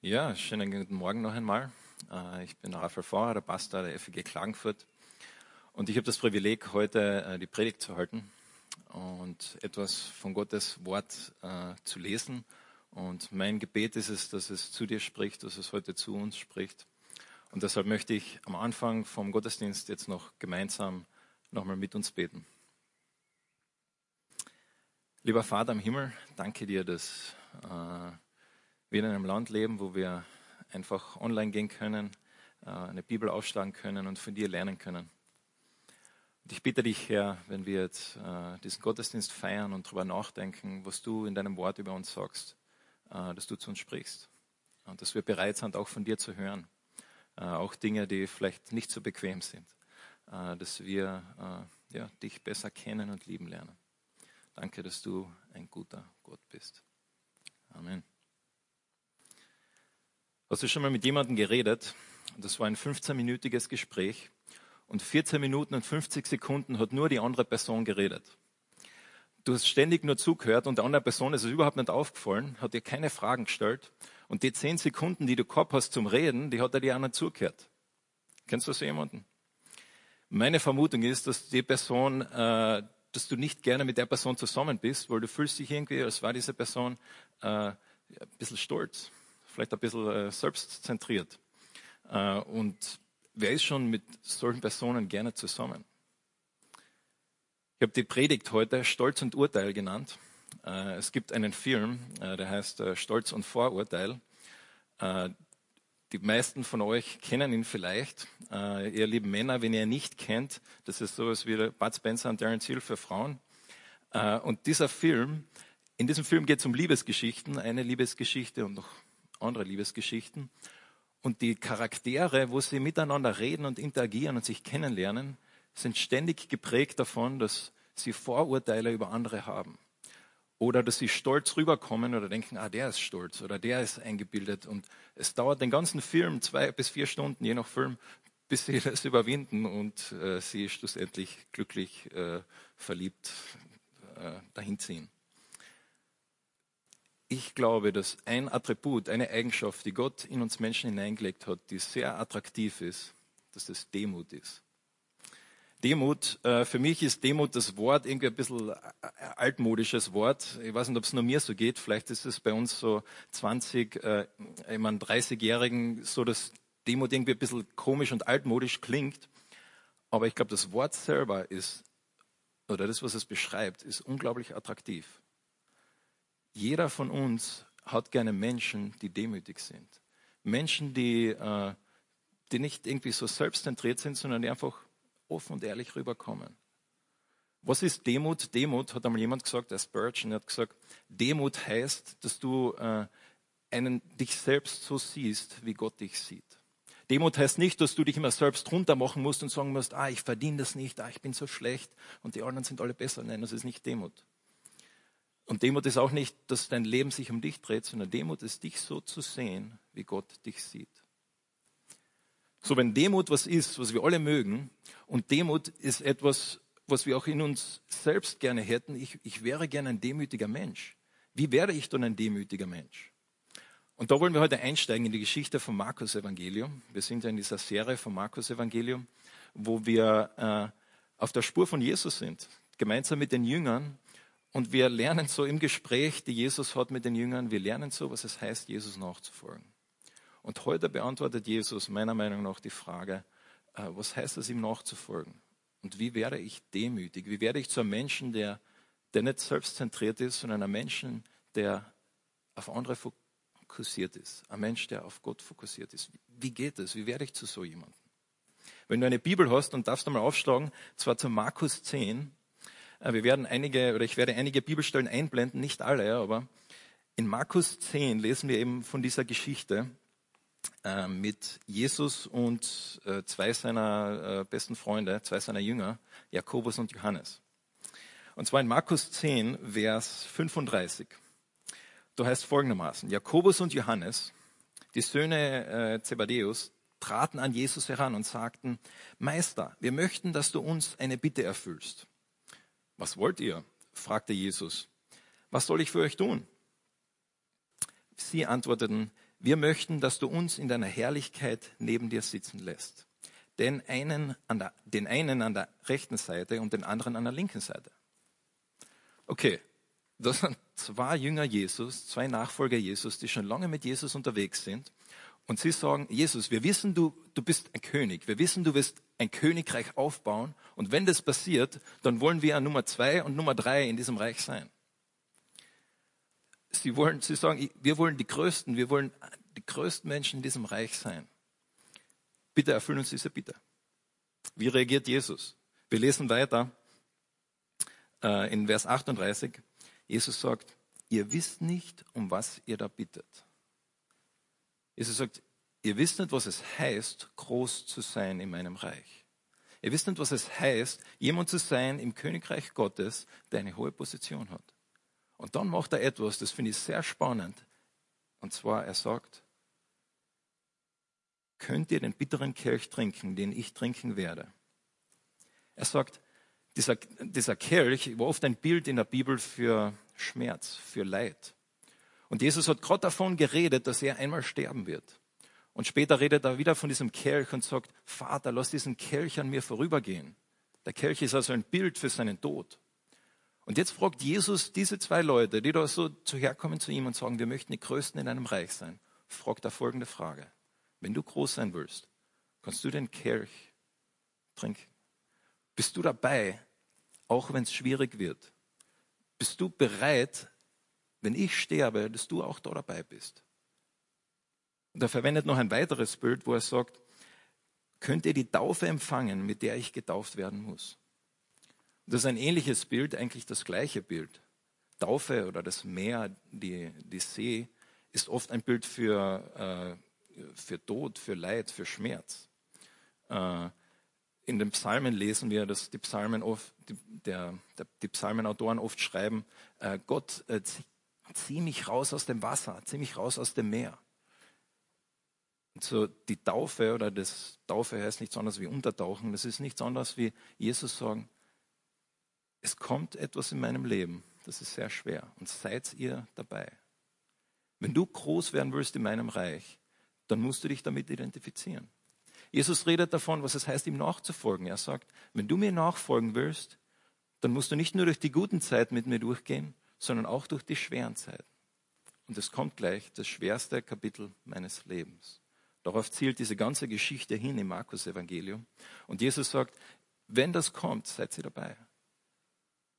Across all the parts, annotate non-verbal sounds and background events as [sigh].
Ja, schönen guten Morgen noch einmal. Äh, ich bin Raphael Vorer, der Pastor der FEG Klagenfurt. Und ich habe das Privileg, heute äh, die Predigt zu halten und etwas von Gottes Wort äh, zu lesen. Und mein Gebet ist es, dass es zu dir spricht, dass es heute zu uns spricht. Und deshalb möchte ich am Anfang vom Gottesdienst jetzt noch gemeinsam nochmal mit uns beten. Lieber Vater im Himmel, danke dir, dass wir in einem Land leben, wo wir einfach online gehen können, äh, eine Bibel aufschlagen können und von dir lernen können. Und ich bitte dich, Herr, wenn wir jetzt äh, diesen Gottesdienst feiern und darüber nachdenken, was du in deinem Wort über uns sagst, äh, dass du zu uns sprichst. Und dass wir bereit sind, auch von dir zu hören. Auch Dinge, die vielleicht nicht so bequem sind. Dass wir ja, dich besser kennen und lieben lernen. Danke, dass du ein guter Gott bist. Amen. Hast du schon mal mit jemandem geredet? Das war ein 15-minütiges Gespräch und 14 Minuten und 50 Sekunden hat nur die andere Person geredet. Du hast ständig nur zugehört und der anderen Person ist es überhaupt nicht aufgefallen, hat dir keine Fragen gestellt und die 10 Sekunden, die du gehabt hast zum Reden, die hat er dir auch nicht zugehört. Kennst du so jemanden? Meine Vermutung ist, dass die Person, äh, dass du nicht gerne mit der Person zusammen bist, weil du fühlst dich irgendwie, als war diese Person äh, ein bisschen stolz vielleicht ein bisschen äh, selbstzentriert. Äh, und wer ist schon mit solchen Personen gerne zusammen? Ich habe die Predigt heute Stolz und Urteil genannt. Äh, es gibt einen Film, der heißt Stolz und Vorurteil. Die meisten von euch kennen ihn vielleicht. ihr lieben Männer, wenn ihr ihn nicht kennt, das ist sowas wie Bud Spencer und Darren Seal für Frauen. und dieser Film, in diesem Film geht es um Liebesgeschichten, eine Liebesgeschichte und noch andere Liebesgeschichten. Und die Charaktere, wo sie miteinander reden und interagieren und sich kennenlernen, sind ständig geprägt davon, dass sie Vorurteile über andere haben. Oder dass sie stolz rüberkommen oder denken, ah, der ist stolz oder der ist eingebildet. Und es dauert den ganzen Film, zwei bis vier Stunden, je nach Film, bis sie [laughs] das überwinden und äh, sie schlussendlich glücklich äh, verliebt äh, dahin ziehen ich glaube, dass ein Attribut, eine Eigenschaft, die Gott in uns Menschen hineingelegt hat, die sehr attraktiv ist, dass das Demut ist. Demut, äh, für mich ist Demut das Wort irgendwie ein bisschen altmodisches Wort. Ich weiß nicht, ob es nur mir so geht. Vielleicht ist es bei uns so 20, äh, ich meine 30-Jährigen so, dass Demut irgendwie ein bisschen komisch und altmodisch klingt. Aber ich glaube, das Wort selber ist, oder das, was es beschreibt, ist unglaublich attraktiv. Jeder von uns hat gerne Menschen, die demütig sind. Menschen, die, äh, die nicht irgendwie so selbstzentriert sind, sondern die einfach offen und ehrlich rüberkommen. Was ist Demut? Demut hat einmal jemand gesagt, der Spurgeon hat gesagt, Demut heißt, dass du äh, einen, dich selbst so siehst, wie Gott dich sieht. Demut heißt nicht, dass du dich immer selbst runter machen musst und sagen musst, ah, ich verdiene das nicht, ah, ich bin so schlecht und die anderen sind alle besser. Nein, das ist nicht Demut. Und Demut ist auch nicht, dass dein Leben sich um dich dreht, sondern Demut ist, dich so zu sehen, wie Gott dich sieht. So, wenn Demut was ist, was wir alle mögen, und Demut ist etwas, was wir auch in uns selbst gerne hätten, ich, ich wäre gerne ein demütiger Mensch. Wie wäre ich dann ein demütiger Mensch? Und da wollen wir heute einsteigen in die Geschichte vom Markus Evangelium. Wir sind ja in dieser Serie vom Markus Evangelium, wo wir äh, auf der Spur von Jesus sind, gemeinsam mit den Jüngern und wir lernen so im Gespräch, die Jesus hat mit den Jüngern, wir lernen so, was es heißt, Jesus nachzufolgen. Und heute beantwortet Jesus meiner Meinung nach die Frage, äh, was heißt es, ihm nachzufolgen? Und wie werde ich demütig? Wie werde ich zu einem Menschen, der, der nicht selbstzentriert ist, sondern einem Menschen, der auf andere fokussiert ist? Ein Mensch, der auf Gott fokussiert ist. Wie geht es? Wie werde ich zu so jemandem? Wenn du eine Bibel hast und darfst einmal aufschlagen, zwar zu Markus 10, äh, wir werden einige, oder ich werde einige Bibelstellen einblenden, nicht alle, aber in Markus 10 lesen wir eben von dieser Geschichte äh, mit Jesus und äh, zwei seiner besten Freunde, zwei seiner Jünger, Jakobus und Johannes. Und zwar in Markus 10, Vers 35. Da heißt folgendermaßen, Jakobus und Johannes, die Söhne Zebedeus, traten an Jesus heran und sagten, Meister, wir möchten, dass du uns eine Bitte erfüllst. Was wollt ihr? fragte Jesus. Was soll ich für euch tun? Sie antworteten, wir möchten, dass du uns in deiner Herrlichkeit neben dir sitzen lässt. Den einen, an der, den einen an der rechten Seite und den anderen an der linken Seite. Okay, das sind zwei Jünger Jesus, zwei Nachfolger Jesus, die schon lange mit Jesus unterwegs sind. Und sie sagen, Jesus, wir wissen, du, du bist ein König. Wir wissen, du wirst ein Königreich aufbauen. Und wenn das passiert, dann wollen wir an Nummer zwei und Nummer drei in diesem Reich sein. Sie wollen, sie sagen, wir wollen die Größten, wir wollen die größten Menschen in diesem Reich sein. Bitte erfüllen uns diese Bitte. Wie reagiert Jesus? Wir lesen weiter äh, in Vers 38. Jesus sagt, ihr wisst nicht, um was ihr da bittet. Jesus sagt, ihr wisst nicht, was es heißt, groß zu sein in meinem Reich. Ihr wisst nicht, was es heißt, jemand zu sein im Königreich Gottes, der eine hohe Position hat. Und dann macht er etwas, das finde ich sehr spannend. Und zwar, er sagt, könnt ihr den bitteren Kelch trinken, den ich trinken werde? Er sagt, dieser, dieser Kelch war oft ein Bild in der Bibel für Schmerz, für Leid. Und Jesus hat gerade davon geredet, dass er einmal sterben wird. Und später redet er wieder von diesem Kelch und sagt, Vater, lass diesen Kelch an mir vorübergehen. Der Kelch ist also ein Bild für seinen Tod. Und jetzt fragt Jesus diese zwei Leute, die da so zuherkommen zu ihm und sagen, wir möchten die Größten in einem Reich sein, fragt er folgende Frage. Wenn du groß sein willst, kannst du den Kelch trinken? Bist du dabei, auch wenn es schwierig wird? Bist du bereit, wenn ich sterbe, dass du auch da dabei bist? Und er verwendet noch ein weiteres Bild, wo er sagt, könnt ihr die Taufe empfangen, mit der ich getauft werden muss? Das ist ein ähnliches Bild, eigentlich das gleiche Bild. Taufe oder das Meer, die, die See, ist oft ein Bild für, äh, für Tod, für Leid, für Schmerz. Äh, in den Psalmen lesen wir, dass die Psalmen oft, die, der, der, die Psalmenautoren oft schreiben, äh, Gott, äh, zieh, zieh mich raus aus dem Wasser, zieh mich raus aus dem Meer. So die Taufe oder das Taufe heißt nichts anderes wie Untertauchen. Das ist nichts anderes wie Jesus sagen, es kommt etwas in meinem Leben, das ist sehr schwer. Und seid ihr dabei? Wenn du groß werden willst in meinem Reich, dann musst du dich damit identifizieren. Jesus redet davon, was es heißt, ihm nachzufolgen. Er sagt, wenn du mir nachfolgen willst, dann musst du nicht nur durch die guten Zeiten mit mir durchgehen, sondern auch durch die schweren Zeiten. Und es kommt gleich das schwerste Kapitel meines Lebens. Darauf zielt diese ganze Geschichte hin im Markus Evangelium. Und Jesus sagt, wenn das kommt, seid ihr dabei.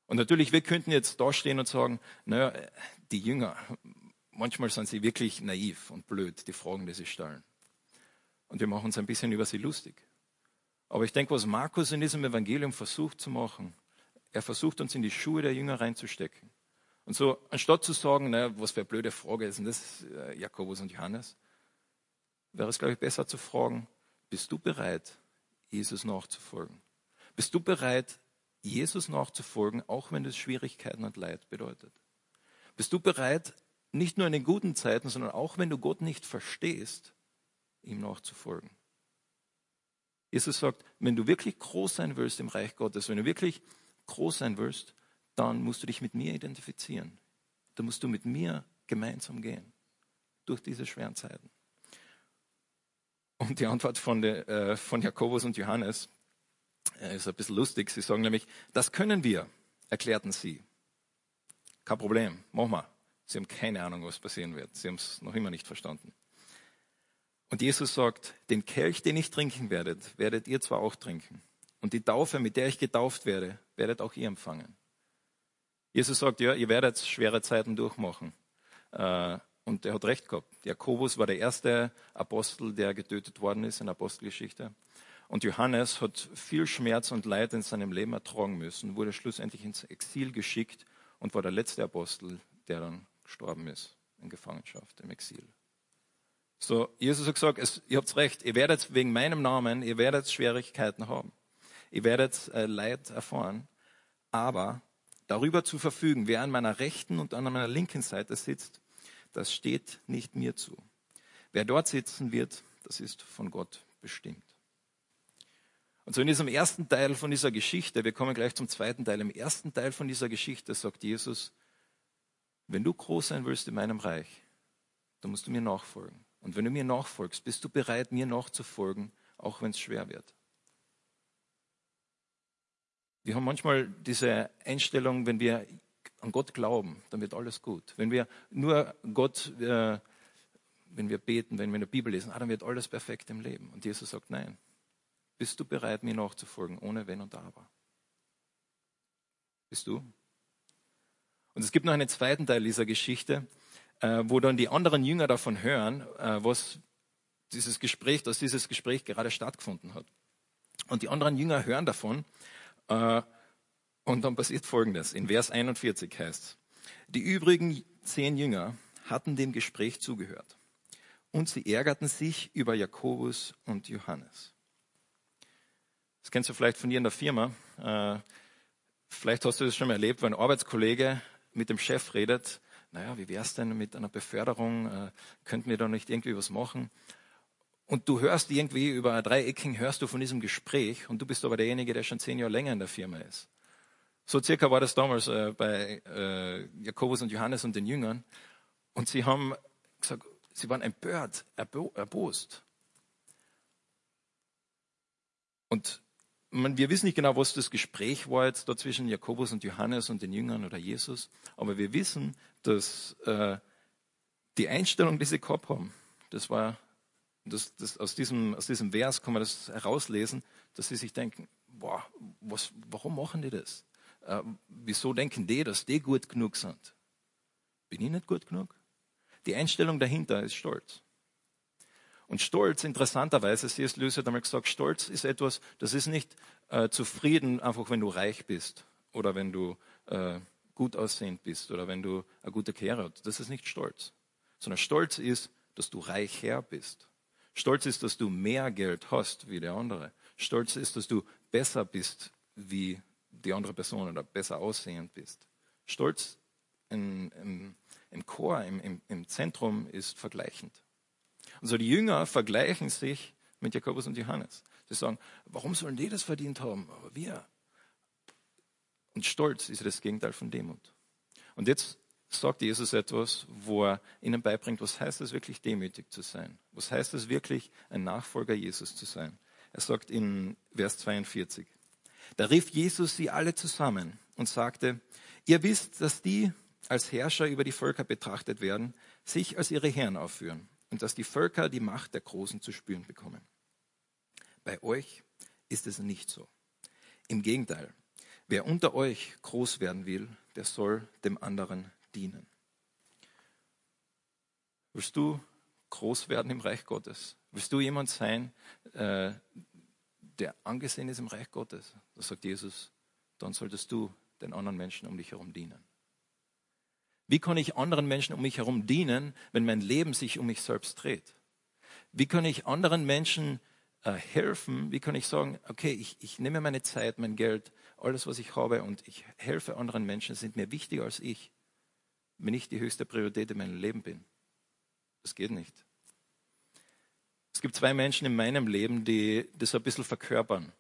Und natürlich, wir könnten jetzt da stehen und sagen, naja, die Jünger, manchmal sind sie wirklich naiv und blöd, die Fragen, die sie stellen. Und wir machen uns ein bisschen über sie lustig. Aber ich denke, was Markus in diesem Evangelium versucht zu machen, er versucht uns in die Schuhe der Jünger reinzustecken. Und so, anstatt zu sagen, naja, was für eine blöde Frage ist denn das, äh, Jakobus und Johannes, wäre es, glaube ich, besser zu fragen, bist du bereit, Jesus nachzufolgen? Bist du bereit, Jesus nachzufolgen, auch wenn das Schwierigkeiten und Leid bedeutet? Bist du bereit, nicht nur in den guten Zeiten, sondern auch wenn du Gott nicht verstehst, ihm nachzufolgen? Jesus sagt, wenn du wirklich groß sein willst im Reich Gottes, wenn du wirklich groß sein willst, dann musst du dich mit mir identifizieren. Dann musst du mit mir gemeinsam gehen durch diese schweren Zeiten. Und die Antwort von, der, äh, von Jakobus und Johannes ist ein bisschen lustig. Sie sagen nämlich, das können wir, erklärten sie. Kein Problem, machen wir. Sie haben keine Ahnung, was passieren wird. Sie haben es noch immer nicht verstanden. Und Jesus sagt, den Kelch, den ich trinken werdet, werdet ihr zwar auch trinken. Und die Taufe, mit der ich getauft werde, werdet auch ihr empfangen. Jesus sagt, ja, ihr werdet schwere Zeiten durchmachen. Äh, und er hat recht gehabt. Jakobus war der erste Apostel, der getötet worden ist in Apostelgeschichte. Und Johannes hat viel Schmerz und Leid in seinem Leben ertragen müssen, wurde schlussendlich ins Exil geschickt und war der letzte Apostel, der dann gestorben ist in Gefangenschaft, im Exil. So, Jesus hat gesagt, es, ihr habt recht, ihr werdet wegen meinem Namen, ihr werdet Schwierigkeiten haben. Ihr werdet äh, Leid erfahren. Aber darüber zu verfügen, wer an meiner rechten und an meiner linken Seite sitzt, das steht nicht mir zu. Wer dort sitzen wird, das ist von Gott bestimmt. Und so in diesem ersten Teil von dieser Geschichte, wir kommen gleich zum zweiten Teil, im ersten Teil von dieser Geschichte sagt Jesus, wenn du groß sein willst in meinem Reich, dann musst du mir nachfolgen. Und wenn du mir nachfolgst, bist du bereit, mir nachzufolgen, auch wenn es schwer wird. Wir haben manchmal diese Einstellung, wenn wir an Gott glauben, dann wird alles gut. Wenn wir nur Gott, äh, wenn wir beten, wenn wir in der Bibel lesen, ah, dann wird alles perfekt im Leben. Und Jesus sagt, nein. Bist du bereit, mir nachzufolgen, ohne Wenn und Aber? Bist du? Und es gibt noch einen zweiten Teil dieser Geschichte, äh, wo dann die anderen Jünger davon hören, äh, was dieses Gespräch, dass dieses Gespräch gerade stattgefunden hat. Und die anderen Jünger hören davon äh, und dann passiert Folgendes. In Vers 41 heißt es, die übrigen zehn Jünger hatten dem Gespräch zugehört und sie ärgerten sich über Jakobus und Johannes. Das kennst du vielleicht von dir in der Firma. Äh, vielleicht hast du das schon mal erlebt, wenn ein Arbeitskollege mit dem Chef redet, naja, wie wäre es denn mit einer Beförderung? Äh, könnten wir da nicht irgendwie was machen? Und du hörst irgendwie über Dreiecking, hörst du von diesem Gespräch und du bist aber derjenige, der schon zehn Jahre länger in der Firma ist. So circa war das damals äh, bei äh, Jakobus und Johannes und den Jüngern. Und sie haben gesagt, sie waren empört, erbo erbost. Und man, wir wissen nicht genau, was das Gespräch war jetzt da zwischen Jakobus und Johannes und den Jüngern oder Jesus, aber wir wissen, dass äh, die Einstellung, die sie gehabt haben, das war das, das, aus, diesem, aus diesem Vers kann man das herauslesen, dass sie sich denken, boah, was, warum machen die das? Äh, wieso denken die, dass die gut genug sind? Bin ich nicht gut genug? Die Einstellung dahinter ist Stolz. Und Stolz, interessanterweise, C.S. Lewis hat einmal gesagt, Stolz ist etwas, das ist nicht äh, zufrieden, einfach wenn du reich bist oder wenn du äh, gut aussehend bist oder wenn du eine gute Karriere hast. Das ist nicht Stolz. Sondern Stolz ist, dass du reich her bist. Stolz ist, dass du mehr Geld hast wie der andere. Stolz ist, dass du besser bist wie die andere Person oder besser aussehend bist. Stolz im, im, im Chor, im, im, im Zentrum ist vergleichend. Also die Jünger vergleichen sich mit Jakobus und Johannes. Sie sagen, warum sollen die das verdient haben? Aber wir. Und Stolz ist das Gegenteil von Demut. Und jetzt sagt Jesus etwas, wo er ihnen beibringt, was heißt es wirklich demütig zu sein? Was heißt es wirklich, ein Nachfolger Jesus zu sein? Er sagt in Vers 42, da rief Jesus sie alle zusammen und sagte, ihr wisst, dass die als Herrscher über die Völker betrachtet werden, sich als ihre Herren aufführen und dass die Völker die Macht der Großen zu spüren bekommen. Bei euch ist es nicht so. Im Gegenteil, wer unter euch groß werden will, der soll dem anderen dienen. Willst du groß werden im Reich Gottes? Willst du jemand sein, äh, der angesehen ist im Reich Gottes? Da sagt Jesus, dann solltest du den anderen Menschen um dich herum dienen. Wie kann ich anderen Menschen um mich herum dienen, wenn mein Leben sich um mich selbst dreht? Wie kann ich anderen Menschen äh, helfen? Wie kann ich sagen, okay, ich, ich nehme meine Zeit, mein Geld, alles, was ich habe und ich helfe anderen Menschen, sind mir wichtiger als ich wenn ich die höchste Priorität in meinem Leben bin. Das geht nicht. Es gibt zwei Menschen in meinem Leben, die das ein bisschen verkörpern.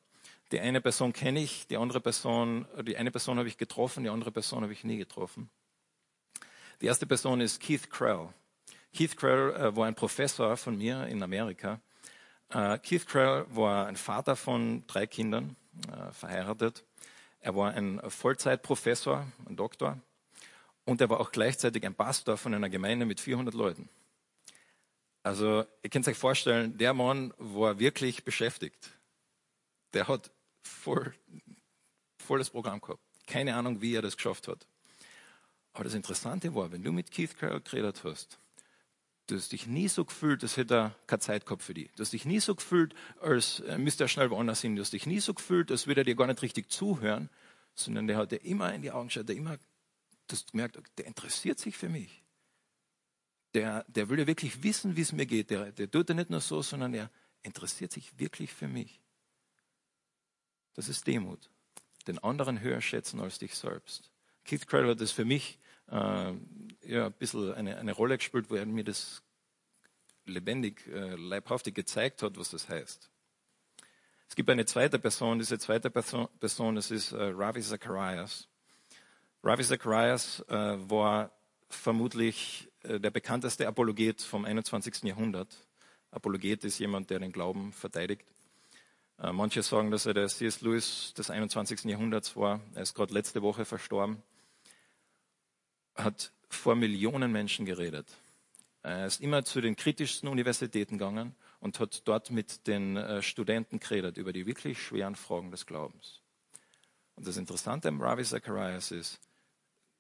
Die eine Person kenne ich, die andere Person, die eine Person habe ich getroffen, die andere Person habe ich nie getroffen. Die erste Person ist Keith Krell. Keith Krell äh, war ein Professor von mir in Amerika. Äh, Keith Krell war ein Vater von drei Kindern, äh, verheiratet. Er war ein Vollzeitprofessor, ein Doktor. Und er war auch gleichzeitig ein Pastor von einer Gemeinde mit 400 Leuten. Also, ihr könnt euch vorstellen, der Mann war wirklich beschäftigt. Der hat voll, volles Programm gehabt. Keine Ahnung, wie er das geschafft hat. Aber das Interessante war, wenn du mit Keith Carroll geredet hast, du hast dich nie so gefühlt, als hätte er keine Zeit gehabt für dich. Du hast dich nie so gefühlt, als äh, müsste er schnell woanders hin. Du hast dich nie so gefühlt, als würde er dir gar nicht richtig zuhören, sondern der hat dir immer in die Augen geschaut, der immer du gemerkt, der interessiert sich für mich. Der, der will ja wirklich wissen, wie es mir geht. Der, der tut ja nicht nur so, sondern er interessiert sich wirklich für mich. Das ist Demut. Den anderen höher schätzen als dich selbst. Keith Cradle hat das für mich äh, ja, ein bisschen eine, eine Rolle gespielt, wo er mir das lebendig, äh, leibhaftig gezeigt hat, was das heißt. Es gibt eine zweite Person, diese zweite Person, das ist äh, Ravi Zacharias. Ravi Zacharias äh, war vermutlich der bekannteste Apologet vom 21. Jahrhundert. Apologet ist jemand, der den Glauben verteidigt. Äh, manche sagen, dass er der C.S. Lewis des 21. Jahrhunderts war. Er ist gerade letzte Woche verstorben. Er hat vor Millionen Menschen geredet. Er ist immer zu den kritischsten Universitäten gegangen und hat dort mit den äh, Studenten geredet über die wirklich schweren Fragen des Glaubens. Und das Interessante am Ravi Zacharias ist,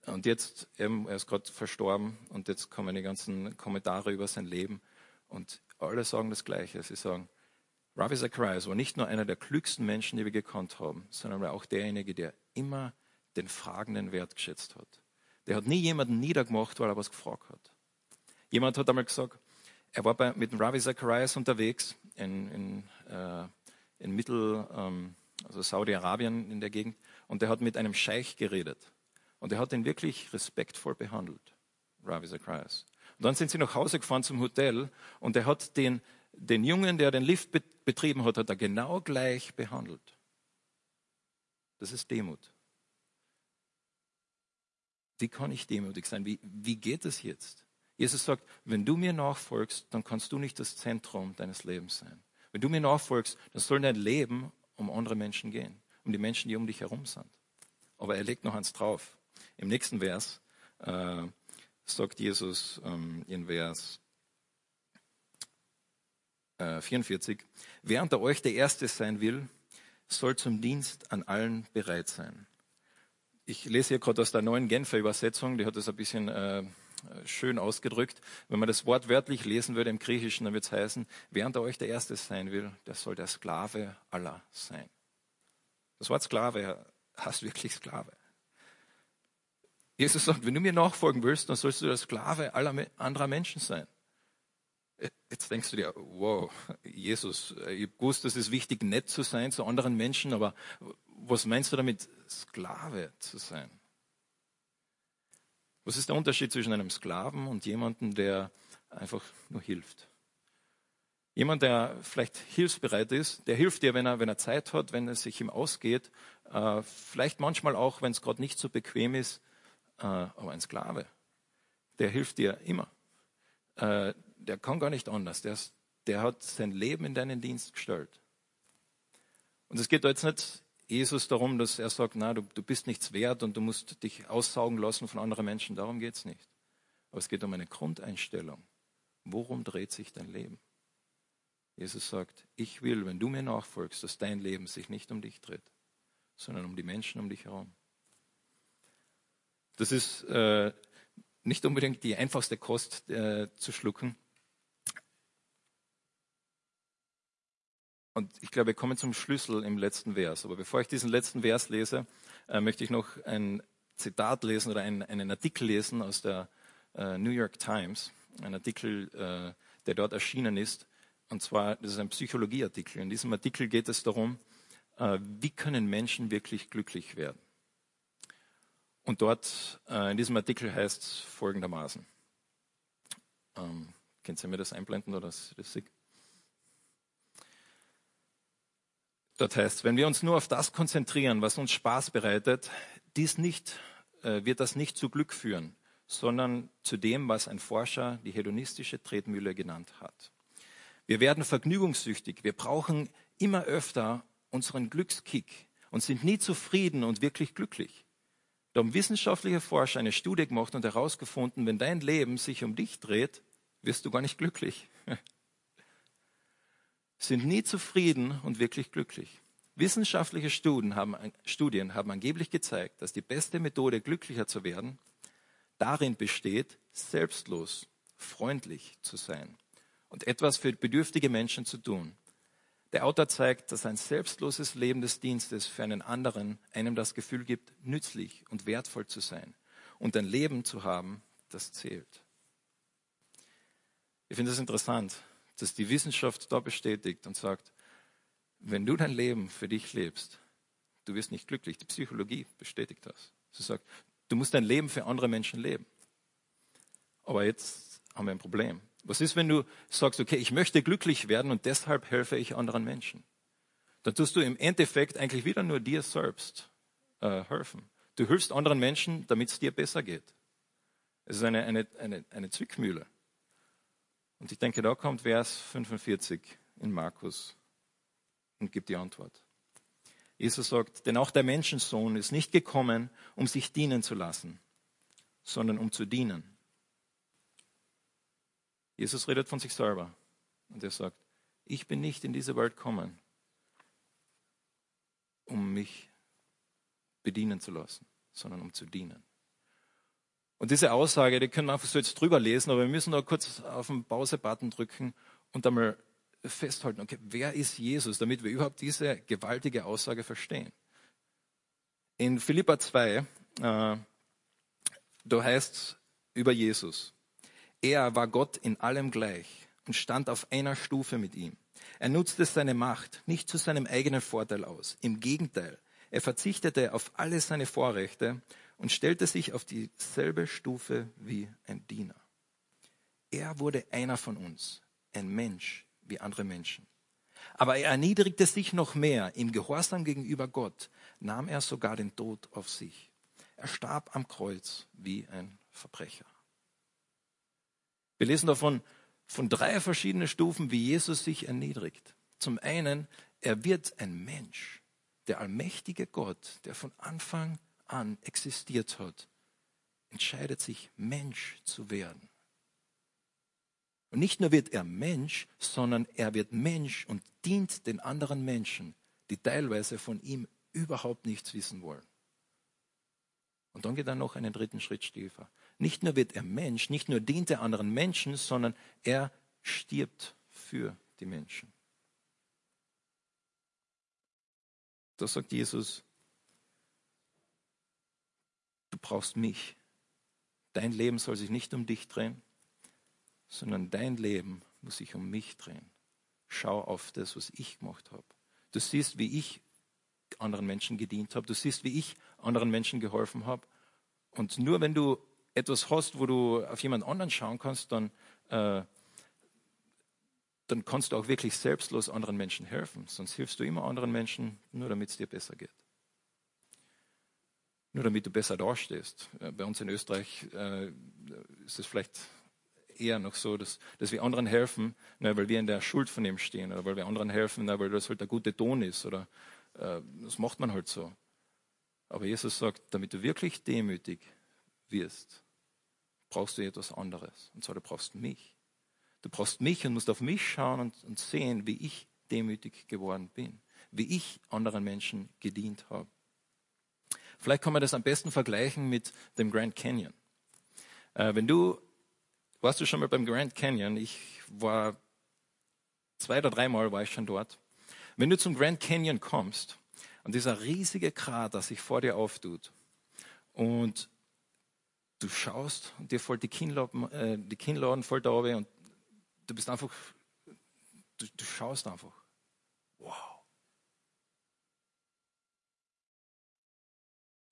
und jetzt, eben, er ist gerade verstorben und jetzt kommen die ganzen Kommentare über sein Leben und alle sagen das Gleiche. Sie sagen, Ravi Zacharias war nicht nur einer der klügsten Menschen, die wir gekannt haben, sondern auch derjenige, der immer den Fragenden wertgeschätzt hat. Der hat nie jemanden niedergemacht, weil er was gefragt hat. Jemand hat einmal gesagt, er war bei, mit Ravi Zacharias unterwegs in, in, äh, in Mittel, ähm, also Saudi-Arabien in der Gegend, und er hat mit einem Scheich geredet. Und er hat ihn wirklich respektvoll behandelt, Ravi Zacharias. Und dann sind sie nach Hause gefahren zum Hotel und er hat den, den Jungen, der den Lift betrieben hat, hat er genau gleich behandelt. Das ist Demut. Wie kann ich demutig sein? Wie, wie geht es jetzt? Jesus sagt, wenn du mir nachfolgst, dann kannst du nicht das Zentrum deines Lebens sein. Wenn du mir nachfolgst, dann soll dein Leben um andere Menschen gehen, um die Menschen, die um dich herum sind. Aber er legt noch eins drauf. Im nächsten Vers äh, sagt Jesus ähm, in Vers äh, 44, wer unter euch der Erste sein will, soll zum Dienst an allen bereit sein. Ich lese hier gerade aus der neuen Genfer Übersetzung, die hat das ein bisschen äh, schön ausgedrückt. Wenn man das Wort wörtlich lesen würde im Griechischen, dann würde es heißen, wer unter euch der Erste sein will, der soll der Sklave aller sein. Das Wort Sklave heißt wirklich Sklave. Jesus sagt, wenn du mir nachfolgen willst, dann sollst du der Sklave aller anderer Menschen sein. Jetzt denkst du dir, wow, Jesus, ich wusste, es ist wichtig, nett zu sein zu anderen Menschen, aber was meinst du damit, Sklave zu sein? Was ist der Unterschied zwischen einem Sklaven und jemandem, der einfach nur hilft? Jemand, der vielleicht hilfsbereit ist, der hilft dir, wenn er, wenn er Zeit hat, wenn es sich ihm ausgeht, äh, vielleicht manchmal auch, wenn es gerade nicht so bequem ist, aber ein Sklave, der hilft dir immer. Äh, der kann gar nicht anders. Der, der hat sein Leben in deinen Dienst gestellt. Und es geht da jetzt nicht Jesus darum, dass er sagt, na, du, du bist nichts wert und du musst dich aussaugen lassen von anderen Menschen. Darum geht es nicht. Aber es geht um eine Grundeinstellung. Worum dreht sich dein Leben? Jesus sagt, ich will, wenn du mir nachfolgst, dass dein Leben sich nicht um dich dreht, sondern um die Menschen um dich herum. Das ist äh, nicht unbedingt die einfachste Kost äh, zu schlucken. Und ich glaube, wir kommen zum Schlüssel im letzten Vers. Aber bevor ich diesen letzten Vers lese, äh, möchte ich noch ein Zitat lesen oder einen, einen Artikel lesen aus der äh, New York Times. Ein Artikel, äh, der dort erschienen ist. Und zwar, das ist ein Psychologieartikel. In diesem Artikel geht es darum, äh, wie können Menschen wirklich glücklich werden. Und dort äh, in diesem Artikel heißt es folgendermaßen. Ähm, könnt ihr mir das einblenden oder ist das sick? Dort heißt, wenn wir uns nur auf das konzentrieren, was uns Spaß bereitet, dies nicht, äh, wird das nicht zu Glück führen, sondern zu dem, was ein Forscher die hedonistische Tretmühle genannt hat. Wir werden vergnügungssüchtig. Wir brauchen immer öfter unseren Glückskick und sind nie zufrieden und wirklich glücklich. Da haben wissenschaftliche Forscher eine Studie gemacht und herausgefunden, wenn dein Leben sich um dich dreht, wirst du gar nicht glücklich. [laughs] Sind nie zufrieden und wirklich glücklich. Wissenschaftliche Studien haben, Studien haben angeblich gezeigt, dass die beste Methode, glücklicher zu werden, darin besteht, selbstlos, freundlich zu sein und etwas für bedürftige Menschen zu tun. Der Autor zeigt, dass ein selbstloses Leben des Dienstes für einen anderen einem das Gefühl gibt, nützlich und wertvoll zu sein und ein Leben zu haben, das zählt. Ich finde es das interessant, dass die Wissenschaft da bestätigt und sagt, wenn du dein Leben für dich lebst, du wirst nicht glücklich. Die Psychologie bestätigt das. Sie sagt, du musst dein Leben für andere Menschen leben. Aber jetzt haben wir ein Problem. Was ist, wenn du sagst, okay, ich möchte glücklich werden und deshalb helfe ich anderen Menschen? Dann tust du im Endeffekt eigentlich wieder nur dir selbst äh, helfen. Du hilfst anderen Menschen, damit es dir besser geht. Es ist eine, eine, eine, eine Zwickmühle. Und ich denke, da kommt Vers 45 in Markus und gibt die Antwort. Jesus sagt, denn auch der Menschensohn ist nicht gekommen, um sich dienen zu lassen, sondern um zu dienen. Jesus redet von sich selber und er sagt, ich bin nicht in diese Welt gekommen, um mich bedienen zu lassen, sondern um zu dienen. Und diese Aussage, die können wir einfach so jetzt drüber lesen, aber wir müssen da kurz auf den Pause-Button drücken und einmal festhalten, okay, wer ist Jesus, damit wir überhaupt diese gewaltige Aussage verstehen. In Philippa 2, äh, da heißt es über Jesus, er war Gott in allem gleich und stand auf einer Stufe mit ihm. Er nutzte seine Macht nicht zu seinem eigenen Vorteil aus. Im Gegenteil, er verzichtete auf alle seine Vorrechte und stellte sich auf dieselbe Stufe wie ein Diener. Er wurde einer von uns, ein Mensch wie andere Menschen. Aber er erniedrigte sich noch mehr. Im Gehorsam gegenüber Gott nahm er sogar den Tod auf sich. Er starb am Kreuz wie ein Verbrecher. Wir lesen davon von drei verschiedenen Stufen, wie Jesus sich erniedrigt. Zum einen, er wird ein Mensch. Der allmächtige Gott, der von Anfang an existiert hat, entscheidet sich, Mensch zu werden. Und nicht nur wird er Mensch, sondern er wird Mensch und dient den anderen Menschen, die teilweise von ihm überhaupt nichts wissen wollen. Und dann geht er noch einen dritten Schritt tiefer. Nicht nur wird er Mensch, nicht nur dient er anderen Menschen, sondern er stirbt für die Menschen. Da sagt Jesus, Du brauchst mich. Dein Leben soll sich nicht um dich drehen, sondern dein Leben muss sich um mich drehen. Schau auf das, was ich gemacht habe. Du siehst, wie ich anderen Menschen gedient habe. Du siehst, wie ich anderen Menschen geholfen habe. Und nur wenn du etwas hast, wo du auf jemand anderen schauen kannst, dann, äh, dann kannst du auch wirklich selbstlos anderen Menschen helfen. Sonst hilfst du immer anderen Menschen, nur damit es dir besser geht. Nur damit du besser dastehst. Äh, bei uns in Österreich äh, ist es vielleicht eher noch so, dass, dass wir anderen helfen, na, weil wir in der Schuld von ihm stehen oder weil wir anderen helfen, na, weil das halt der gute Ton ist oder äh, das macht man halt so. Aber Jesus sagt, damit du wirklich demütig wirst, brauchst du etwas anderes. Und zwar, du brauchst mich. Du brauchst mich und musst auf mich schauen und, und sehen, wie ich demütig geworden bin, wie ich anderen Menschen gedient habe. Vielleicht kann man das am besten vergleichen mit dem Grand Canyon. Äh, wenn du, warst du schon mal beim Grand Canyon? Ich war zwei oder dreimal war ich schon dort. Wenn du zum Grand Canyon kommst und dieser riesige Krater sich vor dir auftut und du schaust und dir voll die Kinnladen, äh, die Kinnladen voll da und du bist einfach, du, du schaust einfach. Wow.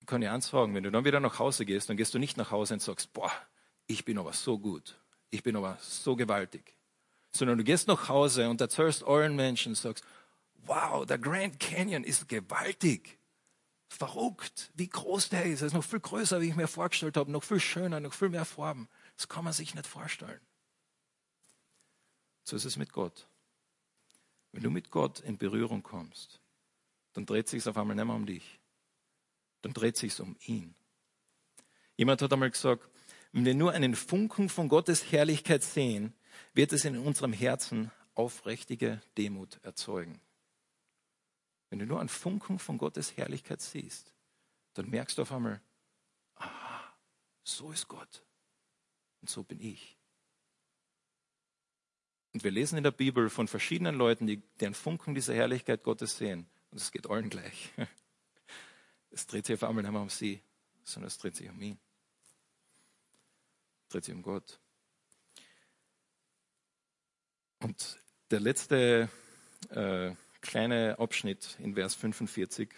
kann ich eins fragen, wenn du dann wieder nach Hause gehst, dann gehst du nicht nach Hause und sagst, boah, ich bin aber so gut, ich bin aber so gewaltig. Sondern du gehst nach Hause und erzählst euren Menschen sagst, wow, der Grand Canyon ist gewaltig. Verrückt, wie groß der ist. Er ist noch viel größer, wie ich mir vorgestellt habe, noch viel schöner, noch viel mehr Farben. Das kann man sich nicht vorstellen. So ist es mit Gott. Wenn du mit Gott in Berührung kommst, dann dreht sich es auf einmal nicht mehr um dich, dann dreht sich um ihn. Jemand hat einmal gesagt, wenn wir nur einen Funken von Gottes Herrlichkeit sehen, wird es in unserem Herzen aufrichtige Demut erzeugen. Wenn du nur einen Funken von Gottes Herrlichkeit siehst, dann merkst du auf einmal, aha, so ist Gott und so bin ich. Und wir lesen in der Bibel von verschiedenen Leuten, die den Funken dieser Herrlichkeit Gottes sehen. Und es geht allen gleich. [laughs] Es dreht sich auf einmal nicht mehr um sie, sondern es dreht sich um ihn. Es dreht sich um Gott. Und der letzte äh, kleine Abschnitt in Vers 45,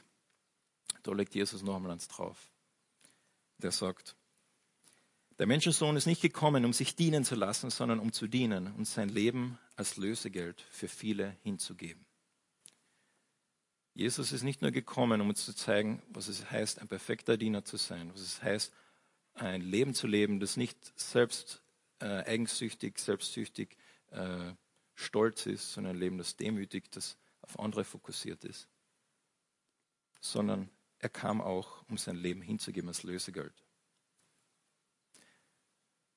da legt Jesus noch einmal ans drauf. Der sagt, der Menschensohn ist nicht gekommen, um sich dienen zu lassen, sondern um zu dienen und sein Leben als Lösegeld für viele hinzugeben. Jesus ist nicht nur gekommen, um uns zu zeigen, was es heißt, ein perfekter Diener zu sein, was es heißt, ein Leben zu leben, das nicht selbst äh, eigensüchtig, selbstsüchtig, äh, stolz ist, sondern ein Leben, das demütig, das auf andere fokussiert ist. Sondern er kam auch, um sein Leben hinzugeben als Lösegeld.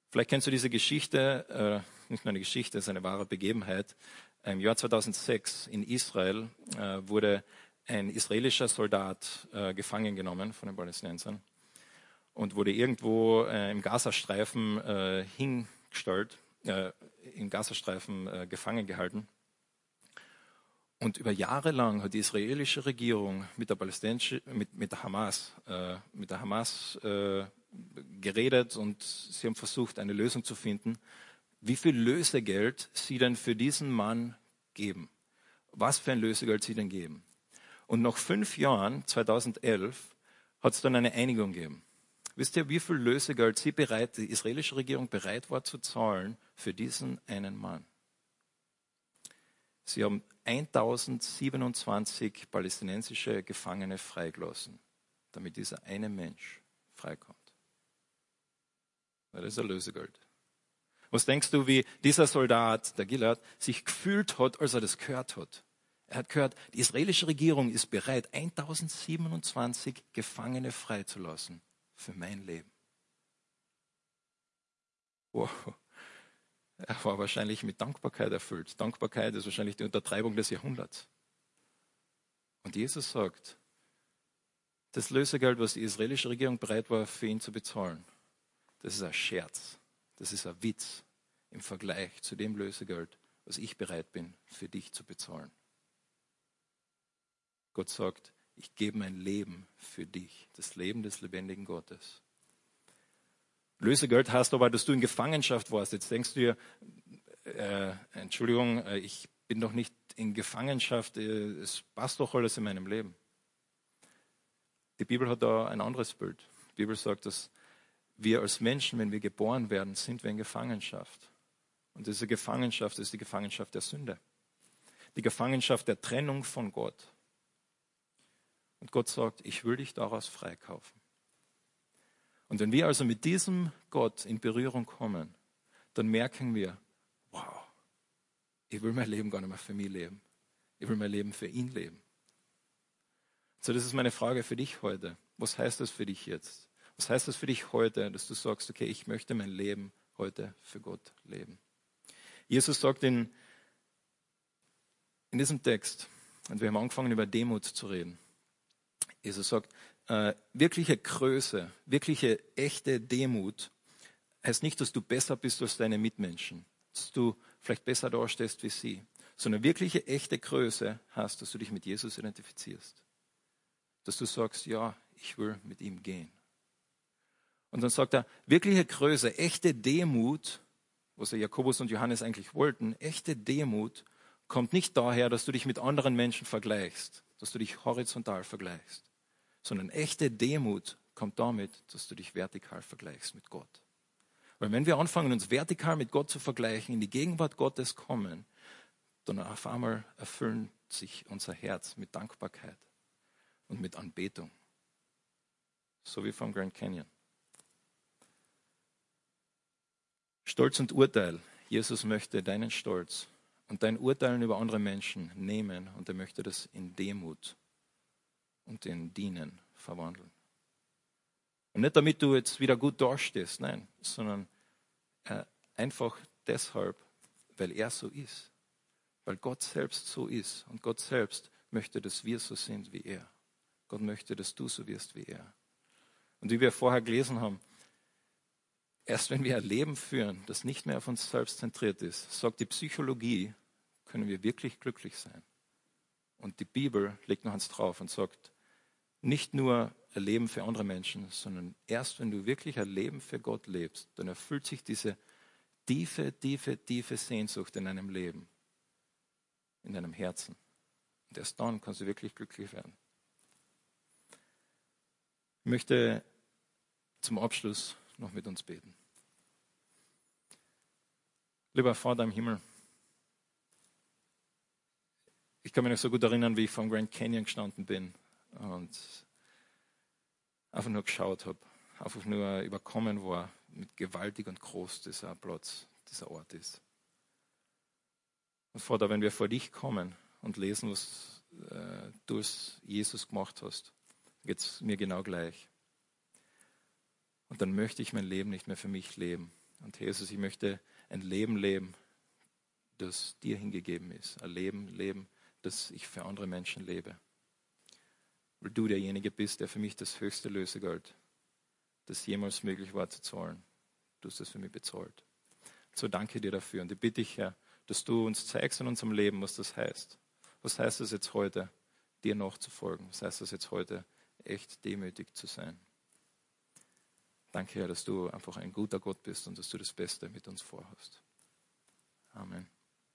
Vielleicht kennst du diese Geschichte, äh, nicht nur eine Geschichte, es ist eine wahre Begebenheit. Im Jahr 2006 in Israel äh, wurde ein israelischer Soldat äh, gefangen genommen von den Palästinensern und wurde irgendwo äh, im Gazastreifen äh, hingestellt, äh, im Gazastreifen gefangen gehalten. Und über Jahre lang hat die israelische Regierung mit der palästinensischen, mit, mit der Hamas, äh, mit der Hamas äh, geredet und sie haben versucht, eine Lösung zu finden, wie viel Lösegeld sie denn für diesen Mann geben. Was für ein Lösegeld sie denn geben. Und nach fünf Jahren, 2011, hat es dann eine Einigung gegeben. Wisst ihr, wie viel Lösegeld sie bereit, die israelische Regierung bereit war zu zahlen für diesen einen Mann? Sie haben 1027 palästinensische Gefangene freigelassen, damit dieser eine Mensch freikommt. Das ist ein Lösegeld. Was denkst du, wie dieser Soldat, der Gilad, sich gefühlt hat, als er das gehört hat? Er hat gehört, die israelische Regierung ist bereit, 1027 Gefangene freizulassen für mein Leben. Wow. Er war wahrscheinlich mit Dankbarkeit erfüllt. Dankbarkeit ist wahrscheinlich die Untertreibung des Jahrhunderts. Und Jesus sagt, das Lösegeld, was die israelische Regierung bereit war, für ihn zu bezahlen, das ist ein Scherz. Das ist ein Witz im Vergleich zu dem Lösegeld, was ich bereit bin, für dich zu bezahlen. Gott sagt, ich gebe mein Leben für dich, das Leben des lebendigen Gottes. Lösegeld heißt aber, dass du in Gefangenschaft warst. Jetzt denkst du dir, äh, Entschuldigung, äh, ich bin doch nicht in Gefangenschaft, äh, es passt doch alles in meinem Leben. Die Bibel hat da ein anderes Bild. Die Bibel sagt, dass wir als Menschen, wenn wir geboren werden, sind wir in Gefangenschaft. Und diese Gefangenschaft ist die Gefangenschaft der Sünde. Die Gefangenschaft der Trennung von Gott. Und Gott sagt, ich will dich daraus freikaufen. Und wenn wir also mit diesem Gott in Berührung kommen, dann merken wir, wow, ich will mein Leben gar nicht mehr für mich leben. Ich will mein Leben für ihn leben. So, das ist meine Frage für dich heute. Was heißt das für dich jetzt? Was heißt das für dich heute, dass du sagst, okay, ich möchte mein Leben heute für Gott leben? Jesus sagt in, in diesem Text, und wir haben angefangen über Demut zu reden. Jesus sagt, äh, wirkliche Größe, wirkliche echte Demut heißt nicht, dass du besser bist als deine Mitmenschen, dass du vielleicht besser dastehst wie sie, sondern wirkliche echte Größe heißt, dass du dich mit Jesus identifizierst. Dass du sagst, ja, ich will mit ihm gehen. Und dann sagt er, wirkliche Größe, echte Demut, was ja Jakobus und Johannes eigentlich wollten, echte Demut kommt nicht daher, dass du dich mit anderen Menschen vergleichst, dass du dich horizontal vergleichst, sondern echte Demut kommt damit, dass du dich vertikal vergleichst mit Gott. Weil wenn wir anfangen, uns vertikal mit Gott zu vergleichen, in die Gegenwart Gottes kommen, dann auf einmal erfüllt sich unser Herz mit Dankbarkeit und mit Anbetung. So wie vom Grand Canyon. Stolz und Urteil. Jesus möchte deinen Stolz und dein Urteilen über andere Menschen nehmen und er möchte das in Demut und in Dienen verwandeln. Und nicht damit du jetzt wieder gut dastehst, nein, sondern äh, einfach deshalb, weil er so ist. Weil Gott selbst so ist und Gott selbst möchte, dass wir so sind wie er. Gott möchte, dass du so wirst wie er. Und wie wir vorher gelesen haben, Erst wenn wir ein Leben führen, das nicht mehr auf uns selbst zentriert ist, sagt die Psychologie, können wir wirklich glücklich sein. Und die Bibel legt noch eins drauf und sagt, nicht nur ein Leben für andere Menschen, sondern erst wenn du wirklich ein Leben für Gott lebst, dann erfüllt sich diese tiefe, tiefe, tiefe Sehnsucht in deinem Leben, in deinem Herzen. Und erst dann kannst du wirklich glücklich werden. Ich möchte zum Abschluss noch mit uns beten. Lieber Vater im Himmel, ich kann mich noch so gut erinnern, wie ich vom Grand Canyon gestanden bin und einfach nur geschaut habe, einfach nur überkommen war, mit gewaltig und groß dieser Platz, dieser Ort ist. Und Vater, wenn wir vor dich kommen und lesen, was äh, du als Jesus gemacht hast, geht es mir genau gleich. Und dann möchte ich mein Leben nicht mehr für mich leben. Und Jesus, ich möchte ein Leben leben, das dir hingegeben ist. Ein Leben leben, das ich für andere Menschen lebe. Weil du derjenige bist, der für mich das höchste Lösegeld, das jemals möglich war zu zahlen. Du hast das für mich bezahlt. So danke dir dafür. Und ich bitte dich, Herr, dass du uns zeigst in unserem Leben, was das heißt. Was heißt es jetzt heute, dir nachzufolgen? Was heißt es jetzt heute, echt demütig zu sein? Danke, Herr, dass du einfach ein guter Gott bist und dass du das Beste mit uns vorhast. Amen.